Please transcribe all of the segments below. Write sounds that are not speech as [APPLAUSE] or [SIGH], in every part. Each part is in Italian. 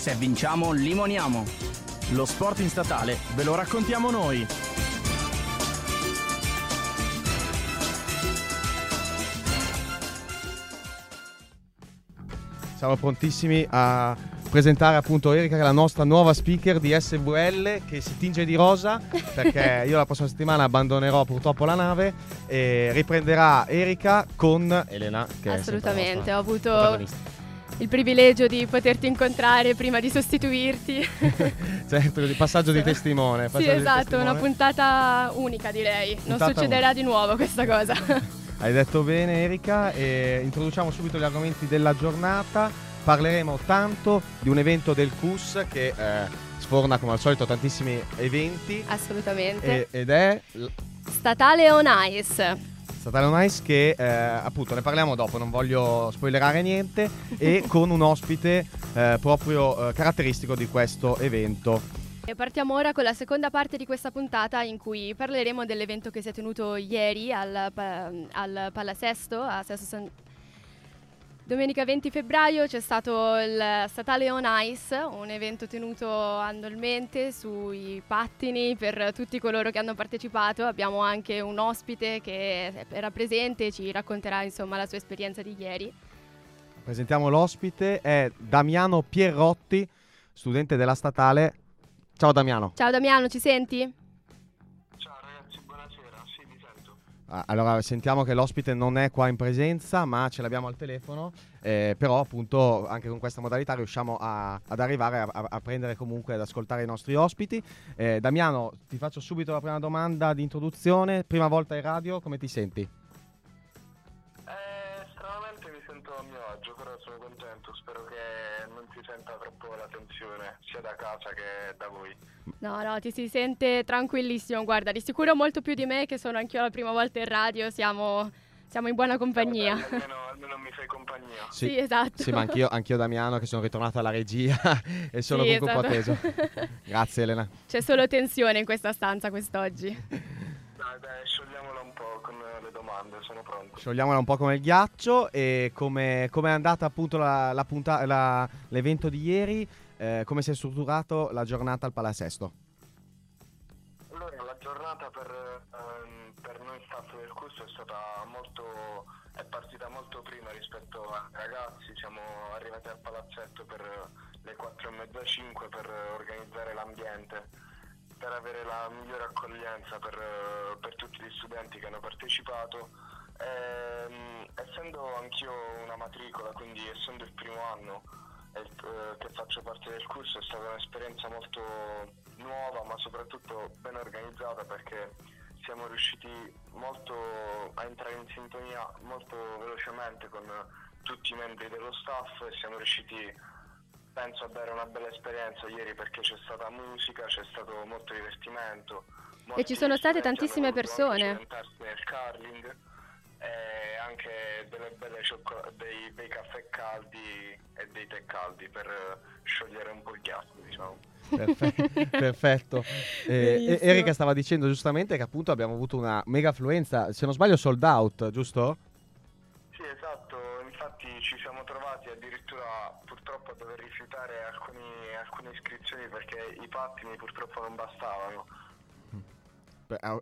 Se vinciamo, limoniamo. Lo sport in statale ve lo raccontiamo noi. Siamo prontissimi a presentare appunto Erika che è la nostra nuova speaker di SVL che si tinge di rosa perché [LAUGHS] io la prossima settimana abbandonerò purtroppo la nave e riprenderà Erika con Elena che Assolutamente, è ho avuto il privilegio di poterti incontrare prima di sostituirti. [LAUGHS] certo, di passaggio di testimone. Passaggio sì, esatto, testimone. una puntata unica direi. Puntata non succederà unica. di nuovo questa cosa. [LAUGHS] Hai detto bene Erika e introduciamo subito gli argomenti della giornata parleremo tanto di un evento del CUS che eh, sforna come al solito tantissimi eventi. Assolutamente. E, ed è... Statale on Ice. Statale on Ice che eh, appunto ne parliamo dopo, non voglio spoilerare niente, e [LAUGHS] con un ospite eh, proprio eh, caratteristico di questo evento. E partiamo ora con la seconda parte di questa puntata in cui parleremo dell'evento che si è tenuto ieri al, al Palasesto, a Sesto San Domenica 20 febbraio c'è stato il Statale On Ice, un evento tenuto annualmente sui pattini per tutti coloro che hanno partecipato. Abbiamo anche un ospite che era presente e ci racconterà insomma, la sua esperienza di ieri. Presentiamo l'ospite, è Damiano Pierrotti, studente della statale. Ciao Damiano. Ciao Damiano, ci senti? Allora sentiamo che l'ospite non è qua in presenza ma ce l'abbiamo al telefono, eh, però appunto anche con questa modalità riusciamo a, ad arrivare a, a, prendere comunque ad ascoltare i nostri ospiti. Eh, Damiano ti faccio subito la prima domanda di introduzione, prima volta in radio, come ti senti? Eh, stranamente mi sento a mio agio, però sono contento, spero che si senta troppo la tensione sia da casa che da voi. No, no, ti si sente tranquillissimo. Guarda, di sicuro molto più di me, che sono anch'io la prima volta in radio, siamo, siamo in buona compagnia. Vabbè, almeno, [LAUGHS] almeno, mi fai compagnia. Sì, sì esatto. Sì, ma anch'io, anch'io Damiano, che sono ritornato alla regia [LAUGHS] e sono sì, comunque esatto. un po' esatto. teso. [LAUGHS] Grazie, Elena. C'è solo tensione in questa stanza quest'oggi. Dai, dai, sciogliamola un po' con le domande, sono pronto. Sciogliamola un po' come il ghiaccio e come è andata appunto la, la punta- la, l'evento di ieri? eh, come si è strutturato la giornata al Palasesto? Allora, la giornata per, ehm, per noi staff del corso è stata molto è partita molto prima rispetto ai ragazzi, siamo arrivati al palazzetto per le 4 e mezza 5 per organizzare l'ambiente, per avere la migliore accoglienza per, per tutti gli studenti che hanno partecipato. Ehm, essendo anch'io una matricola, quindi essendo il primo anno, eh, che faccio parte del corso è stata un'esperienza molto nuova ma soprattutto ben organizzata perché siamo riusciti a entrare in sintonia molto velocemente con tutti i membri dello staff e siamo riusciti penso a dare una bella esperienza ieri perché c'è stata musica, c'è stato molto divertimento. E ci sono state tantissime persone. Nel curling e anche cioccol- dei bei caffè caldi e dei tè caldi per sciogliere un po' il ghiaccio, diciamo. Perfe- [LAUGHS] perfetto. Eh, Erika stava dicendo giustamente che appunto abbiamo avuto una mega affluenza, se non sbaglio sold out, giusto? Infatti ci siamo trovati addirittura purtroppo a dover rifiutare alcuni, alcune iscrizioni perché i pattini purtroppo non bastavano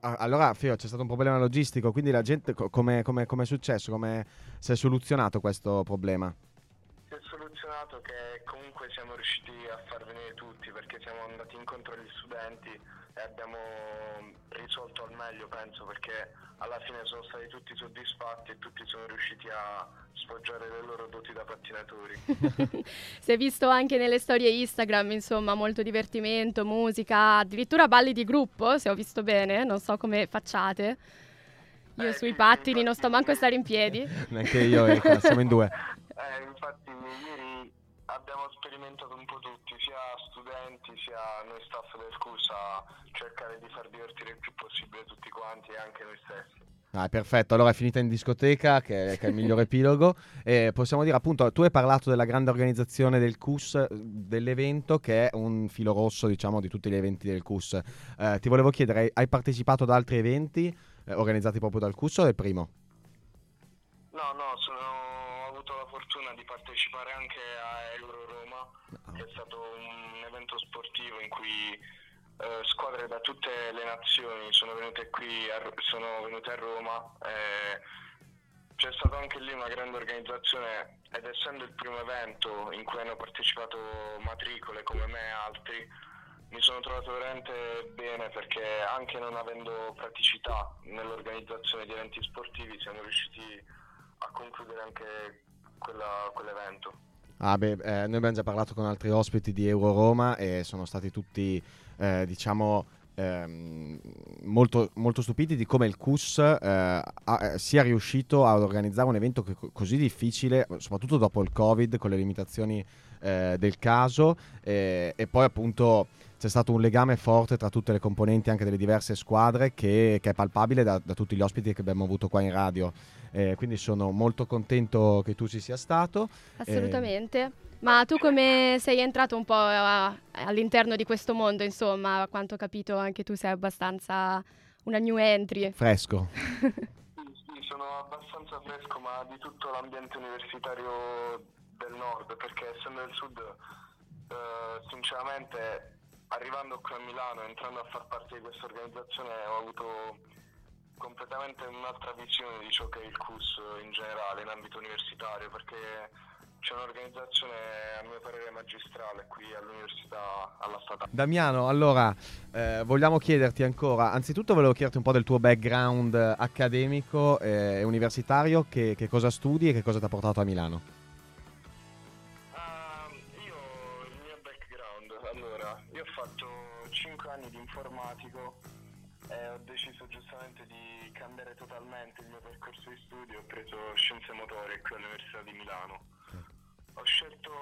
allora, Fio, c'è stato un problema logistico, quindi la gente come è successo? Come si è soluzionato questo problema? Soluzionato che comunque siamo riusciti a far venire tutti perché siamo andati incontro agli studenti e abbiamo risolto al meglio, penso, perché alla fine sono stati tutti soddisfatti e tutti sono riusciti a sfoggiare le loro doti da pattinatori. [LAUGHS] si è visto anche nelle storie Instagram, insomma, molto divertimento, musica, addirittura balli di gruppo, se ho visto bene, non so come facciate. Io eh, sui pattini non sto manco a stare in piedi. Neanche io, ecco, siamo in due. Eh, infatti abbiamo sperimentato un po' tutti, sia studenti sia noi staff del CUS a cercare di far divertire il più possibile tutti quanti e anche noi stessi. Ah, perfetto, allora è finita in discoteca, che, che è il miglior [LAUGHS] epilogo. E possiamo dire appunto, tu hai parlato della grande organizzazione del CUS, dell'evento, che è un filo rosso, diciamo, di tutti gli eventi del CUS. Eh, ti volevo chiedere, hai partecipato ad altri eventi eh, organizzati proprio dal CUS o è il primo? No, no, sono, fortuna di partecipare anche a Euro Roma, che è stato un evento sportivo in cui eh, squadre da tutte le nazioni sono venute qui, a, sono venute a Roma. Eh, c'è stata anche lì una grande organizzazione ed essendo il primo evento in cui hanno partecipato matricole come me e altri, mi sono trovato veramente bene perché anche non avendo praticità nell'organizzazione di eventi sportivi siamo riusciti a concludere anche quella, quell'evento. Ah beh, eh, noi abbiamo già parlato con altri ospiti di Euro Roma e sono stati tutti, eh, diciamo, ehm, molto, molto, stupiti di come il CUS eh, eh, sia riuscito ad organizzare un evento co- così difficile, soprattutto dopo il Covid, con le limitazioni eh, del caso e poi appunto c'è stato un legame forte tra tutte le componenti anche delle diverse squadre che, che è palpabile da, da, tutti gli ospiti che abbiamo avuto qua in radio. Eh, quindi sono molto contento che tu ci sia stato. Assolutamente. Eh, ma tu come sei entrato un po' a, all'interno di questo mondo, insomma, a quanto ho capito anche tu sei abbastanza una new entry. Fresco. [LAUGHS] sì, sono abbastanza fresco, ma di tutto l'ambiente universitario del nord, perché essendo del sud, eh, sinceramente arrivando qui a Milano, entrando a far parte di questa organizzazione, ho avuto completamente un'altra visione di ciò che è il CUS in generale, in ambito universitario, perché c'è un'organizzazione a mio parere magistrale qui all'università alla statale. Damiano, allora eh, vogliamo chiederti ancora, anzitutto volevo chiederti un po' del tuo background accademico e universitario, che, che cosa studi e che cosa ti ha portato a Milano? E ho deciso giustamente di cambiare totalmente il mio percorso di studio, ho preso scienze motorie qui all'Università di Milano. Ho scelto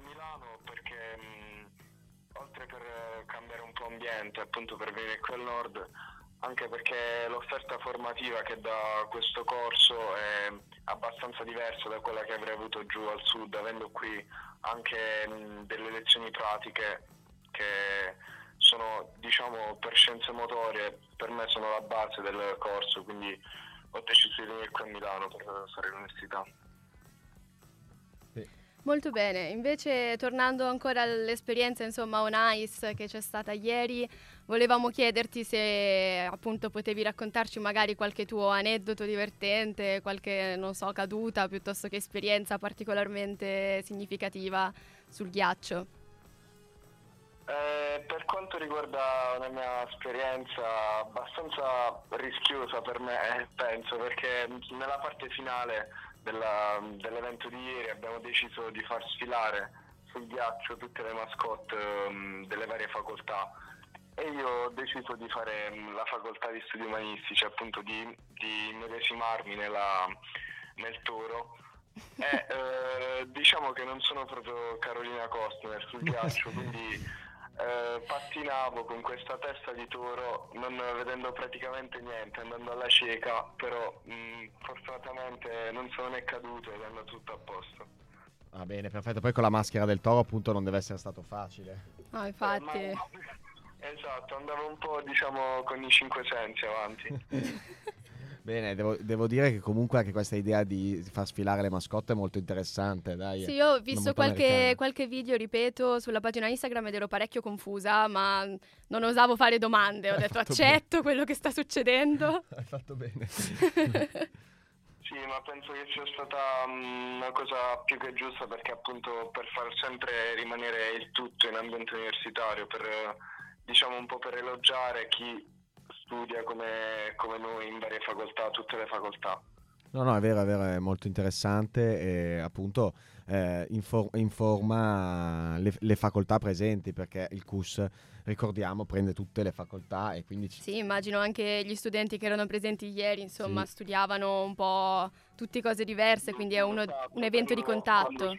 Milano perché mh, oltre per cambiare un po' ambiente, appunto per venire qui al nord, anche perché l'offerta formativa che da questo corso è abbastanza diversa da quella che avrei avuto giù al sud, avendo qui anche mh, delle lezioni pratiche che sono diciamo per scienze motorie per me sono la base del corso quindi ho deciso di venire qui a Milano per fare l'università. Molto bene, invece tornando ancora all'esperienza insomma on ice che c'è stata ieri, volevamo chiederti se appunto potevi raccontarci magari qualche tuo aneddoto divertente, qualche non so caduta piuttosto che esperienza particolarmente significativa sul ghiaccio. Eh, per quanto riguarda la mia esperienza abbastanza rischiosa per me, eh, penso, perché nella parte finale della, dell'evento di ieri abbiamo deciso di far sfilare sul ghiaccio tutte le mascotte um, delle varie facoltà. E io ho deciso di fare um, la facoltà di studi umanistici, appunto di, di medesimarmi nella, nel toro. E [LAUGHS] eh, diciamo che non sono proprio Carolina Costner sul ghiaccio, [LAUGHS] quindi eh, pattinavo con questa testa di toro non vedendo praticamente niente, andando alla cieca, però mh, mm, fortunatamente non sono né caduto ed è andato tutto a posto. Va ah, bene, perfetto. Poi con la maschera del toro appunto non deve essere stato facile. Ah, infatti. Eh, ma... [LAUGHS] Esatto, andavo un po' diciamo con i cinque sensi avanti. [LAUGHS] Bene, devo, devo, dire che comunque anche questa idea di far sfilare le mascotte è molto interessante. Dai, sì, io ho visto qualche, qualche, video, ripeto, sulla pagina Instagram ed ero parecchio confusa, ma non osavo fare domande. Ho Hai detto accetto bene. quello che sta succedendo. [LAUGHS] Hai fatto bene. [LAUGHS] sì, ma penso che sia stata um, una cosa più che giusta perché appunto per far sempre rimanere il tutto in ambiente universitario, per diciamo un po' per elogiare chi studia come, come noi in varie facoltà, tutte le facoltà. No, no, è vero, è vero, è molto interessante e appunto eh, infor- informa le, le, facoltà presenti perché il CUS, ricordiamo, prende tutte le facoltà e quindi... Ci... Sì, immagino anche gli studenti che erano presenti ieri, insomma, sì. studiavano un po' tutte cose diverse, quindi è uno, esatto, un evento di contatto.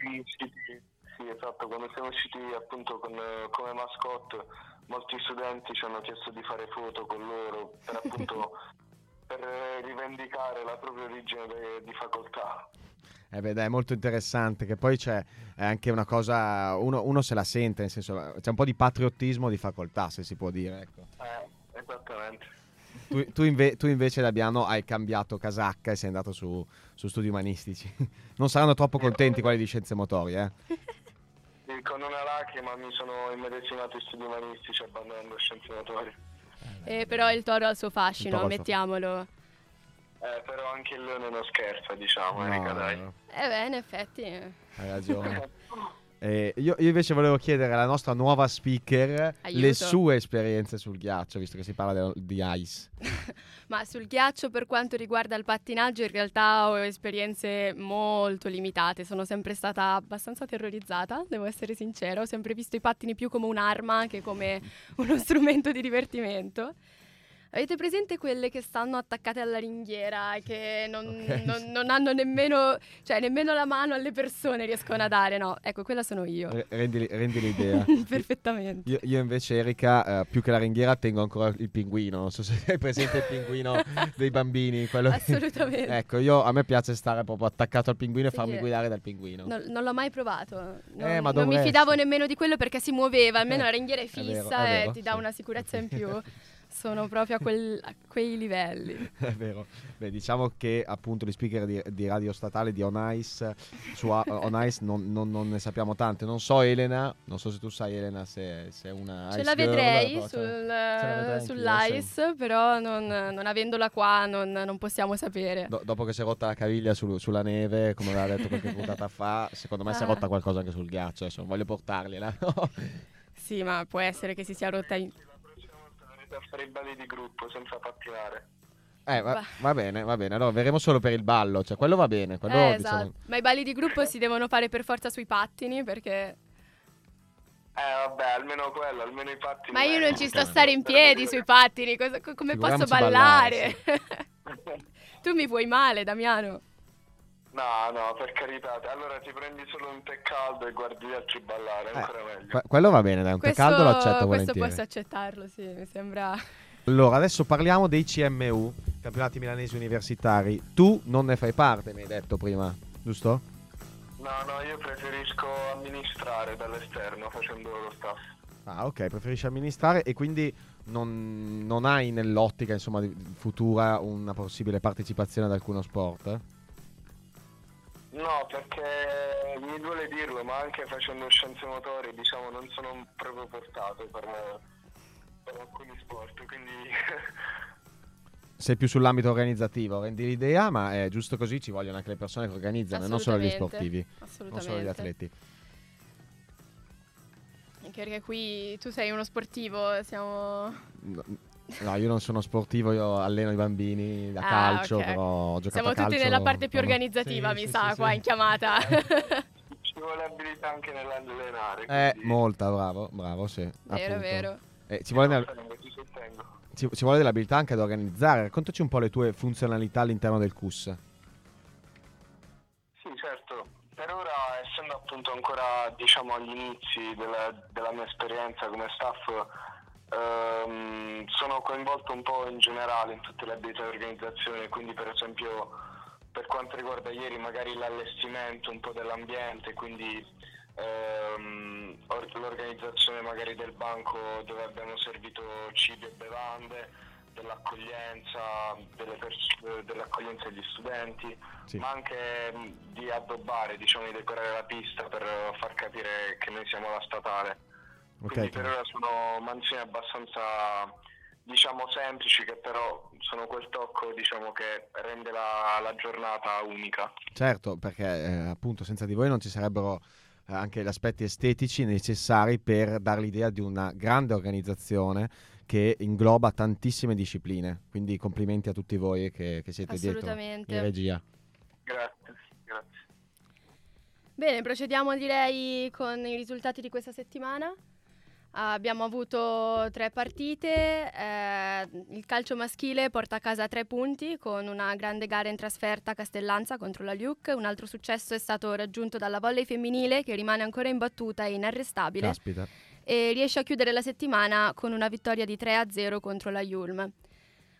Sì, esatto, quando siamo usciti appunto con, come mascotte molti studenti ci hanno chiesto di fare foto con loro per appunto [LAUGHS] per rivendicare la propria origine de, di facoltà. Eh beh, dai, è molto interessante che poi c'è anche una cosa, uno, uno, se la sente, nel senso c'è un po' di patriottismo di facoltà, se si può dire. Ecco. Eh, esattamente. Tu, tu, inve- tu, invece, Dabiano, hai cambiato casacca e sei andato su, su studi umanistici. [LAUGHS] Non saranno troppo contenti quelli di scienze motorie, eh? [LAUGHS] Con una lacrima mi sono immedesimato in studi umanistici abbandonando scienze motorie. Eh, però il toro ha il suo fascino, toro ha il suo- mettiamolo. Eh, però anche il leone non scherza, diciamo, No, Erika, dai. no, Eh beh, in effetti. eh, hai ragione. [LAUGHS] Eh, io, io invece volevo chiedere alla nostra nuova speaker Aiuto. le sue esperienze sul ghiaccio, visto che si parla de- di ice. [LAUGHS] Ma sul ghiaccio per quanto riguarda il pattinaggio in realtà ho esperienze molto limitate, sono sempre stata abbastanza terrorizzata, devo essere sincera, ho sempre visto i pattini più come un'arma che come uno strumento di divertimento. Avete presente quelle che stanno attaccate alla ringhiera e che non, Ok. non- non hanno nemmeno, cioè nemmeno la mano alle persone riescono a dare? No, ecco, quella sono io. Re- Rendi, rendi l'idea. [LAUGHS] Perfettamente. Io, io invece, Erika, eh, più che la ringhiera, tengo ancora il pinguino. Non so se hai presente il pinguino [LAUGHS] dei bambini. quello- Assolutamente. ecco, io, a me piace stare proprio attaccato al pinguino e Sì, farmi eh. guidare dal pinguino. Non, non l'ho mai provato. Non, Eh, ma non mi fidavo nemmeno di quello perché si muoveva, almeno Eh, la ringhiera è è vero, fissa è e vero, ti dà sì. una sicurezza in più. [LAUGHS] Sono proprio a, quel- a quei livelli. [LAUGHS] È vero. Beh, diciamo che appunto gli speaker di, di radio statale di On Ice, su A- On Ice non, non- non ne sappiamo tante. Non so Elena, non so se tu sai Elena se, se è una Ce la girl, vedrei però sul, ce la vedrei sull'ice, però non, non avendola qua non, non possiamo sapere. Do- dopo che si è rotta la caviglia sul- sulla neve, come aveva detto qualche puntata [LAUGHS] fa, secondo me si è Ah. rotta qualcosa anche sul ghiaccio. Adesso non voglio portargliela. [LAUGHS] no? Sì, ma può essere che si sia rotta in... A fare i balli di gruppo senza pattinare. Eh, va, Va. bene, va bene. Allora, verremo solo per il ballo. Cioè, quello va bene. Quello, Eh, diciamo- esatto. Ma i balli di gruppo si devono fare per forza sui pattini perché... Eh vabbè, almeno quello, almeno i pattini. Ma io non ci sto a stare in piedi sui pattini, cosa- co- come posso Figuriamoci ballare? [LAUGHS] tu mi vuoi male, Damiano. No, no, per carità. Allora ti prendi solo un tè caldo e guardi altri ballare, Eh, ancora meglio. que- quello va bene, dai. Un tè Questo, caldo lo accetto questo volentieri. posso accettarlo, sì, mi sembra... Allora, adesso parliamo dei CMU, campionati milanesi universitari. Tu non ne fai parte, mi hai detto prima, giusto? No, no, io preferisco amministrare dall'esterno facendo lo staff. Ah, ok, preferisci amministrare e quindi non, non hai nell'ottica, insomma, di- futura una possibile partecipazione ad alcuno sport? eh? No, perché mi duole dirlo, ma anche facendo scienze motorie, diciamo, non sono proprio portato per, per alcuni sport, quindi [LAUGHS] Sei più sull'ambito organizzativo, rendi l'idea, ma è giusto così, ci vogliono anche le persone che organizzano, e non solo gli Assolutamente, sportivi, non solo gli atleti. Anche perché qui tu sei uno sportivo, siamo... No, no, io non sono sportivo, io alleno i bambini da Ah, calcio, ok. però ho giocato Siamo a calcio. tutti nella parte più organizzativa, Sì, mi sì, sa, sì, qua sì. in chiamata. [LAUGHS] ci vuole abilità anche nell'allenare. Eh, molta, bravo, bravo, sì. vero, appunto. vero. Eh, ci, vuole, sostengo. ci- ci vuole dell'abilità anche ad organizzare. Raccontaci un po' le tue funzionalità all'interno del CUS. Sì, certo. Per ora, essendo appunto ancora diciamo agli inizi della, della mia esperienza come staff, ehm, sono coinvolto un po' in generale in tutte le abilità di organizzazione, quindi per esempio per quanto riguarda ieri magari l'allestimento un po' dell'ambiente, quindi or- l'organizzazione magari del banco dove abbiamo servito cibi e bevande, dell'accoglienza, delle pers- dell'accoglienza degli studenti Sì. ma anche di addobbare, diciamo, di decorare la pista per far capire che noi siamo la statale. Quindi Ok, per ora sono mansioni abbastanza, diciamo, semplici che però sono quel tocco, diciamo, che rende la, la giornata unica. certo, perché eh, appunto senza di voi non ci sarebbero eh, anche gli aspetti estetici necessari per dare l'idea di una grande organizzazione che ingloba tantissime discipline. Quindi complimenti a tutti voi che, che siete dietro in regia. Grazie, grazie. Bene, procediamo direi con i risultati di questa settimana. Abbiamo avuto tre partite, eh, il calcio maschile porta a casa tre punti con una grande gara in trasferta a Castellanza contro la Luke, un altro successo è stato raggiunto dalla volley femminile che rimane ancora imbattuta e inarrestabile Caspita. e riesce a chiudere la settimana con una vittoria di 3-0 contro la Yulm.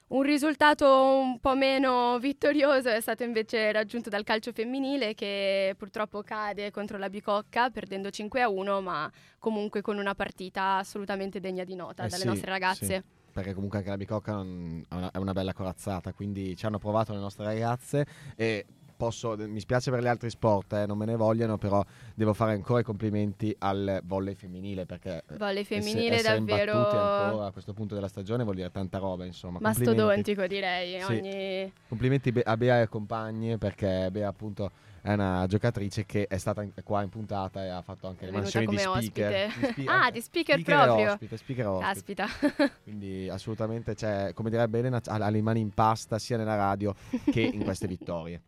Un risultato un po' meno vittorioso è stato invece raggiunto dal calcio femminile che purtroppo cade contro la Bicocca perdendo 5-1 ma comunque con una partita assolutamente degna di nota Eh dalle sì, nostre ragazze. sì. Perché comunque anche la bicocca è una, è una bella corazzata, quindi ci hanno provato le nostre ragazze e posso, mi spiace per gli altri sport, eh, non me ne vogliono, però devo fare ancora i complimenti al volley femminile perché eh, Volley femminile essere davvero ancora a questo punto della stagione vuol dire tanta roba, insomma. Mastodontico direi. Sì. Ogni... Complimenti a Bea e compagni perché Bea appunto è una giocatrice che è stata in- qua in puntata e ha fatto anche le mansioni di speaker. ospite. Di spi- [LAUGHS] Ah, di speaker e proprio. ospite, speaker ospite. Caspita. [LAUGHS] Quindi assolutamente c'è, come direbbe Elena, ha le mani in pasta sia nella radio che in queste [LAUGHS] vittorie.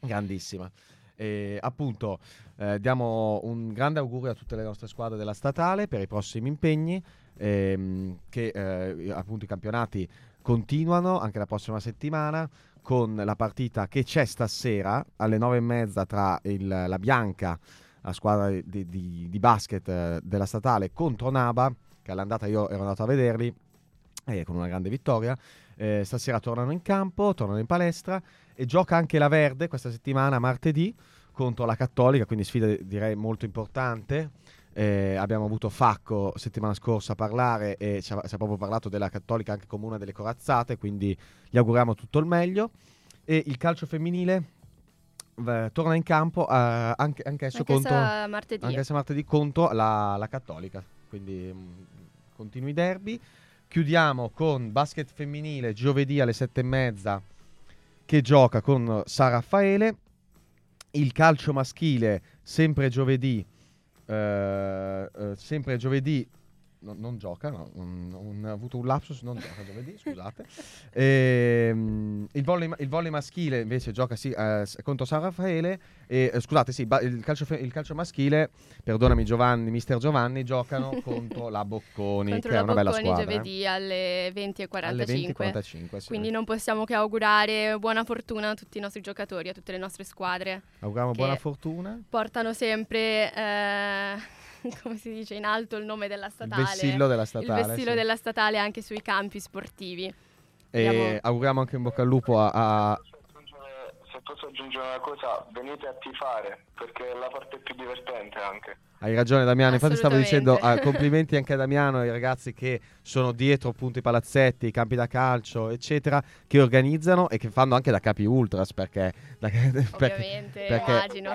[LAUGHS] Grandissima. E appunto eh, diamo un grande augurio a tutte le nostre squadre della statale per i prossimi impegni, ehm, che eh, appunto i campionati continuano anche la prossima settimana con la partita che c'è stasera alle nove e mezza tra il- la Bianca, la squadra di, di- di basket eh, della statale, contro Naba, che all'andata io ero andato a vederli, e con una grande vittoria. Eh, stasera tornano in campo, tornano in palestra e gioca anche la Verde questa settimana, martedì, contro la Cattolica, quindi sfida direi molto importante. Eh, abbiamo avuto Facco settimana scorsa a parlare e ci ha, ci ha proprio parlato della Cattolica anche come una delle corazzate, quindi gli auguriamo tutto il meglio. E il calcio femminile eh, torna in campo eh, anche, anch'esso Anche contro, martedì. anche martedì contro la, la Cattolica. Quindi mh, continui derby. Chiudiamo con basket femminile giovedì alle sette e mezza che gioca con San Raffaele. Il calcio maschile sempre giovedì. eh, eh, sempre giovedì. No- non gioca, no, non- non- ha avuto un lapsus, non gioca giovedì, [LAUGHS] scusate. Ehm, il, volley, il volley maschile invece gioca sì, eh, contro San Raffaele. E, eh, scusate, sì, ba- il, calcio il calcio maschile, perdonami Giovanni, mister Giovanni, giocano [LAUGHS] contro la Bocconi, Contro che è la una bella Bocconi squadra. eh. giovedì alle 20.45. Alle 20.45, sì. Quindi non possiamo che augurare buona fortuna a tutti i nostri giocatori, a tutte le nostre squadre. Auguriamo buona fortuna. Portano sempre, eh, [LAUGHS] come si dice, in alto il nome della Il statale. vessillo della statale. il vessillo sì. della statale anche sui campi sportivi. E Abbiamo- auguriamo anche in bocca al lupo a, a- posso aggiungere una cosa, venite a tifare, perché è la parte più divertente anche. Hai ragione Damiano, infatti stavo dicendo ah, [LAUGHS] complimenti anche a Damiano e ai ragazzi che sono dietro appunto i palazzetti, i campi da calcio, eccetera, che organizzano e che fanno anche da capi ultras perché, [LAUGHS] da- Ovviamente, perché- immagino.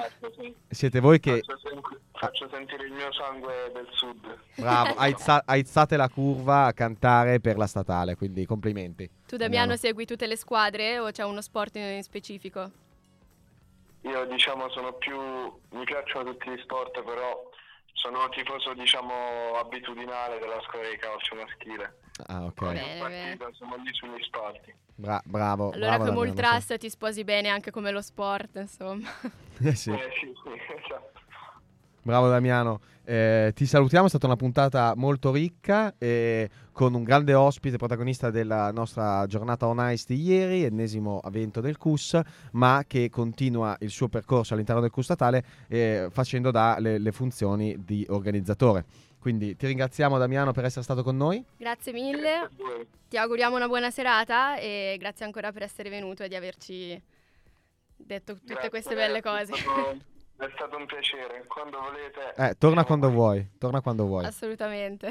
siete voi che Faccio, sen- faccio sentire il mio sangue del sud. bravo, [LAUGHS] aizza- aizzate la curva a cantare per la statale, quindi complimenti. Tu Damiano segui tutte le squadre o c'è uno sport in specifico? Io diciamo sono più, mi piacciono tutti gli sport, però sono tifoso diciamo abitudinale della squadra di calcio maschile. Ah, ok. Bene, partita siamo lì sugli spalti. Bra- bravo. Allora bravo come Ultras ti sposi bene anche come lo sport, insomma. sì. [LAUGHS] Eh, sì. Eh, sì, sì, [LAUGHS] esatto. Bravo Damiano, Eh, ti salutiamo, è stata una puntata molto ricca e con un grande ospite protagonista della nostra giornata on ice di ieri, ennesimo evento del CUS, ma che continua il suo percorso all'interno del CUS statale eh, facendo da le, le funzioni di organizzatore. Quindi ti ringraziamo Damiano per essere stato con noi. Grazie mille, ti auguriamo una buona serata e grazie ancora per essere venuto e di averci detto tutte Grazie, queste belle cose. [LAUGHS] è stato un piacere. Quando volete. Eh, torna siamo quando qui. vuoi, torna quando vuoi. Assolutamente.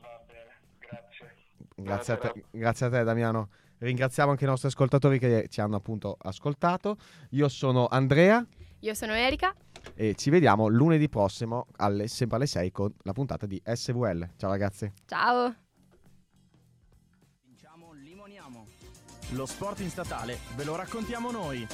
Va bene, grazie. Grazie a, te, grazie a te Damiano. Ringraziamo anche i nostri ascoltatori che ci hanno appunto ascoltato. Io sono Andrea Io sono Erika, e ci vediamo lunedì prossimo alle, sempre alle 6 con la puntata di SVL. Ciao ragazzi. ciao! Vinciamo, limoniamo. Lo sport in statale ve lo raccontiamo noi.